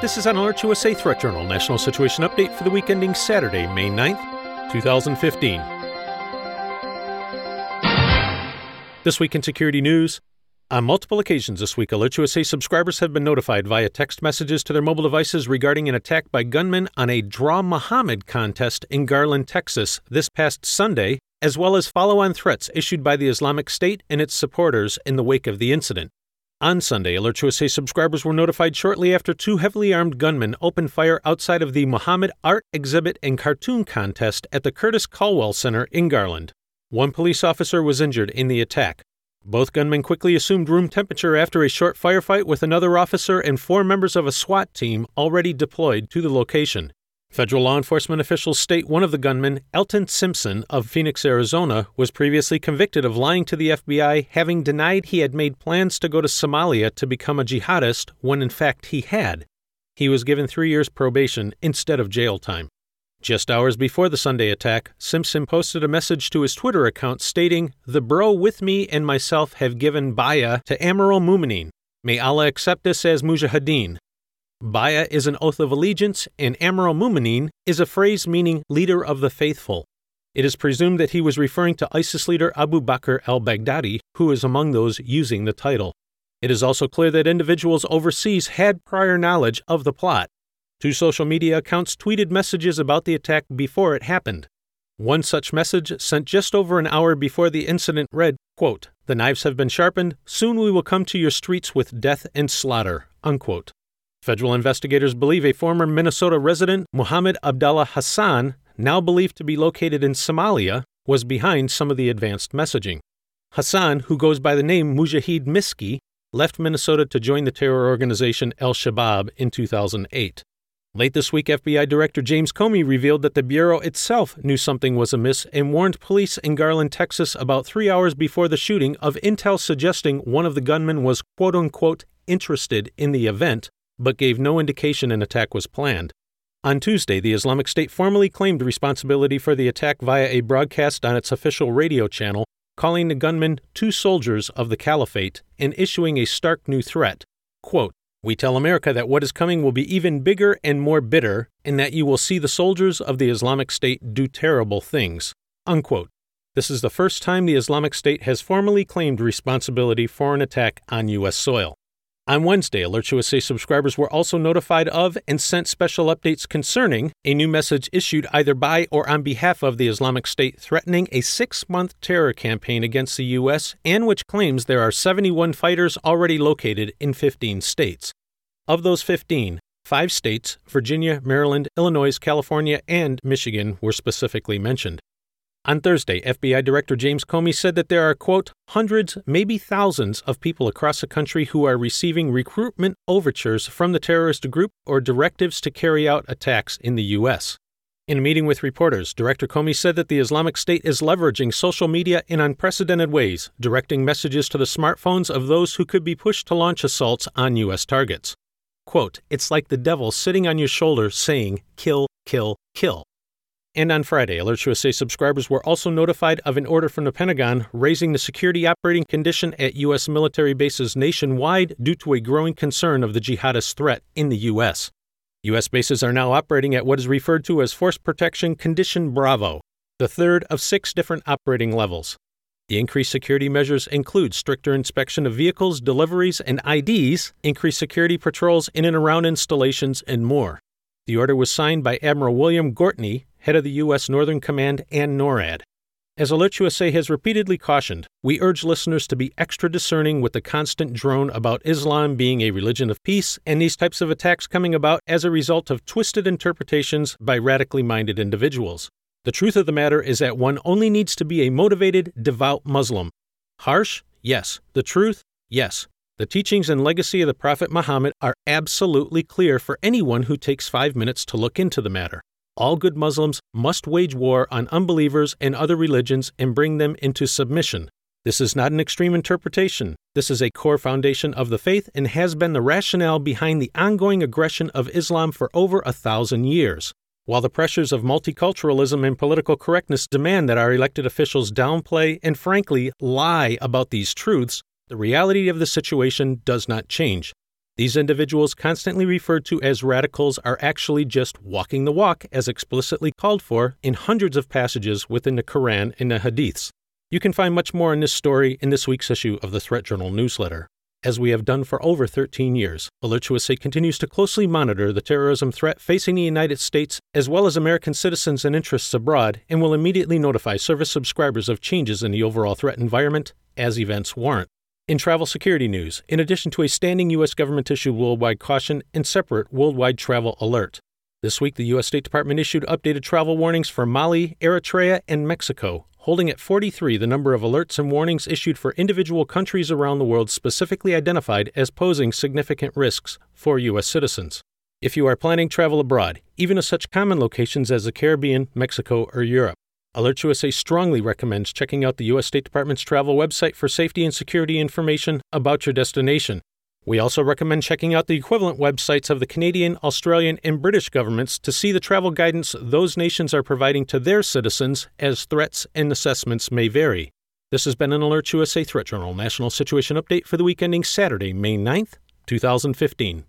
This is an AlertsUSA Threat Journal National Situation Update for the week ending Saturday, May 9th, 2015. This week in security news, on multiple occasions this week, AlertsUSA subscribers have been notified via text messages to their mobile devices regarding an attack by gunmen on a Draw Muhammad contest in Garland, Texas, this past Sunday, as well as follow on threats issued by the Islamic State and its supporters in the wake of the incident. On Sunday, AlertsUSA subscribers were notified shortly after two heavily armed gunmen opened fire outside of the Muhammad Art Exhibit and Cartoon Contest at the Curtis Culwell Center in Garland. One police officer was injured in the attack. Both gunmen quickly assumed room temperature after a short firefight with another officer and four members of a SWAT team already deployed to the location. Federal law enforcement officials state one of the gunmen, Elton Simpson of Phoenix, Arizona, was previously convicted of lying to the FBI, having denied he had made plans to go to Somalia to become a jihadist when in fact he had. He was given three years probation instead of jail time. Just hours before the Sunday attack, Simpson posted a message to his Twitter account stating, The bro with me and myself have given Baya to Amirul Mu'minin. May Allah accept us as mujahideen. Baya is an oath of allegiance, and Amirul Mu'minin is a phrase meaning leader of the faithful. It is presumed that he was referring to ISIS leader Abu Bakr al Baghdadi, who is among those using the title. It is also clear that individuals overseas had prior knowledge of the plot. Two social media accounts tweeted messages about the attack before it happened. One such message, sent just over an hour before the incident, read, quote, The knives have been sharpened. Soon we will come to your streets with death and slaughter. Unquote. Federal investigators believe a former Minnesota resident, Muhammad Abdallah Hassan, now believed to be located in Somalia, was behind some of the advanced messaging. Hassan, who goes by the name Mujahid Miski, left Minnesota to join the terror organization Al Shabaab in 2008. Late this week, FBI Director James Comey revealed that the Bureau itself knew something was amiss and warned police in Garland, Texas, about three hours before the shooting of intel suggesting one of the gunmen was quote unquote interested in the event but gave no indication an attack was planned. On Tuesday, the Islamic State formally claimed responsibility for the attack via a broadcast on its official radio channel, calling the gunmen two soldiers of the caliphate and issuing a stark new threat. Quote, we tell America that what is coming will be even bigger and more bitter, and that you will see the soldiers of the Islamic State do terrible things. Unquote. This is the first time the Islamic State has formally claimed responsibility for an attack on U.S. soil. On Wednesday, AlertsUSA subscribers were also notified of and sent special updates concerning a new message issued either by or on behalf of the Islamic State threatening a six month terror campaign against the U.S. and which claims there are 71 fighters already located in 15 states. Of those 15, five states, Virginia, Maryland, Illinois, California, and Michigan, were specifically mentioned. On Thursday, FBI Director James Comey said that there are, quote, hundreds, maybe thousands of people across the country who are receiving recruitment overtures from the terrorist group or directives to carry out attacks in the U.S. In a meeting with reporters, Director Comey said that the Islamic State is leveraging social media in unprecedented ways, directing messages to the smartphones of those who could be pushed to launch assaults on U.S. targets. Quote, it's like the devil sitting on your shoulder saying, kill, kill, kill. And on Friday, AlertsUSA subscribers were also notified of an order from the Pentagon raising the security operating condition at U.S. military bases nationwide due to a growing concern of the jihadist threat in the U.S. U.S. bases are now operating at what is referred to as Force Protection Condition Bravo, the third of six different operating levels. The increased security measures include stricter inspection of vehicles, deliveries, and IDs, increased security patrols in and around installations, and more. The order was signed by Admiral William Gortney, head of the U.S. Northern Command and NORAD. As AlertsUSA has repeatedly cautioned, we urge listeners to be extra discerning with the constant drone about Islam being a religion of peace and these types of attacks coming about as a result of twisted interpretations by radically minded individuals. The truth of the matter is that one only needs to be a motivated, devout Muslim. Harsh? Yes. The truth? Yes. The teachings and legacy of the Prophet Muhammad are absolutely clear for anyone who takes five minutes to look into the matter all good Muslims must wage war on unbelievers and other religions and bring them into submission. This is not an extreme interpretation. This is a core foundation of the faith and has been the rationale behind the ongoing aggression of Islam for over a thousand years. While the pressures of multiculturalism and political correctness demand that our elected officials downplay and frankly lie about these truths, the reality of the situation does not change. These individuals, constantly referred to as radicals, are actually just walking the walk as explicitly called for in hundreds of passages within the Quran and the Hadiths. You can find much more in this story in this week's issue of the Threat Journal newsletter. As we have done for over 13 years, AlertsUSA continues to closely monitor the terrorism threat facing the United States as well as American citizens and interests abroad and will immediately notify service subscribers of changes in the overall threat environment as events warrant. In travel security news, in addition to a standing U.S. government issued worldwide caution and separate worldwide travel alert, this week the U.S. State Department issued updated travel warnings for Mali, Eritrea, and Mexico, holding at 43 the number of alerts and warnings issued for individual countries around the world specifically identified as posing significant risks for U.S. citizens. If you are planning travel abroad, even to such common locations as the Caribbean, Mexico, or Europe, AlertsUSA strongly recommends checking out the U.S. State Department's travel website for safety and security information about your destination. We also recommend checking out the equivalent websites of the Canadian, Australian, and British governments to see the travel guidance those nations are providing to their citizens as threats and assessments may vary. This has been an AlertsUSA Threat Journal National Situation Update for the week ending Saturday, May 9th, 2015.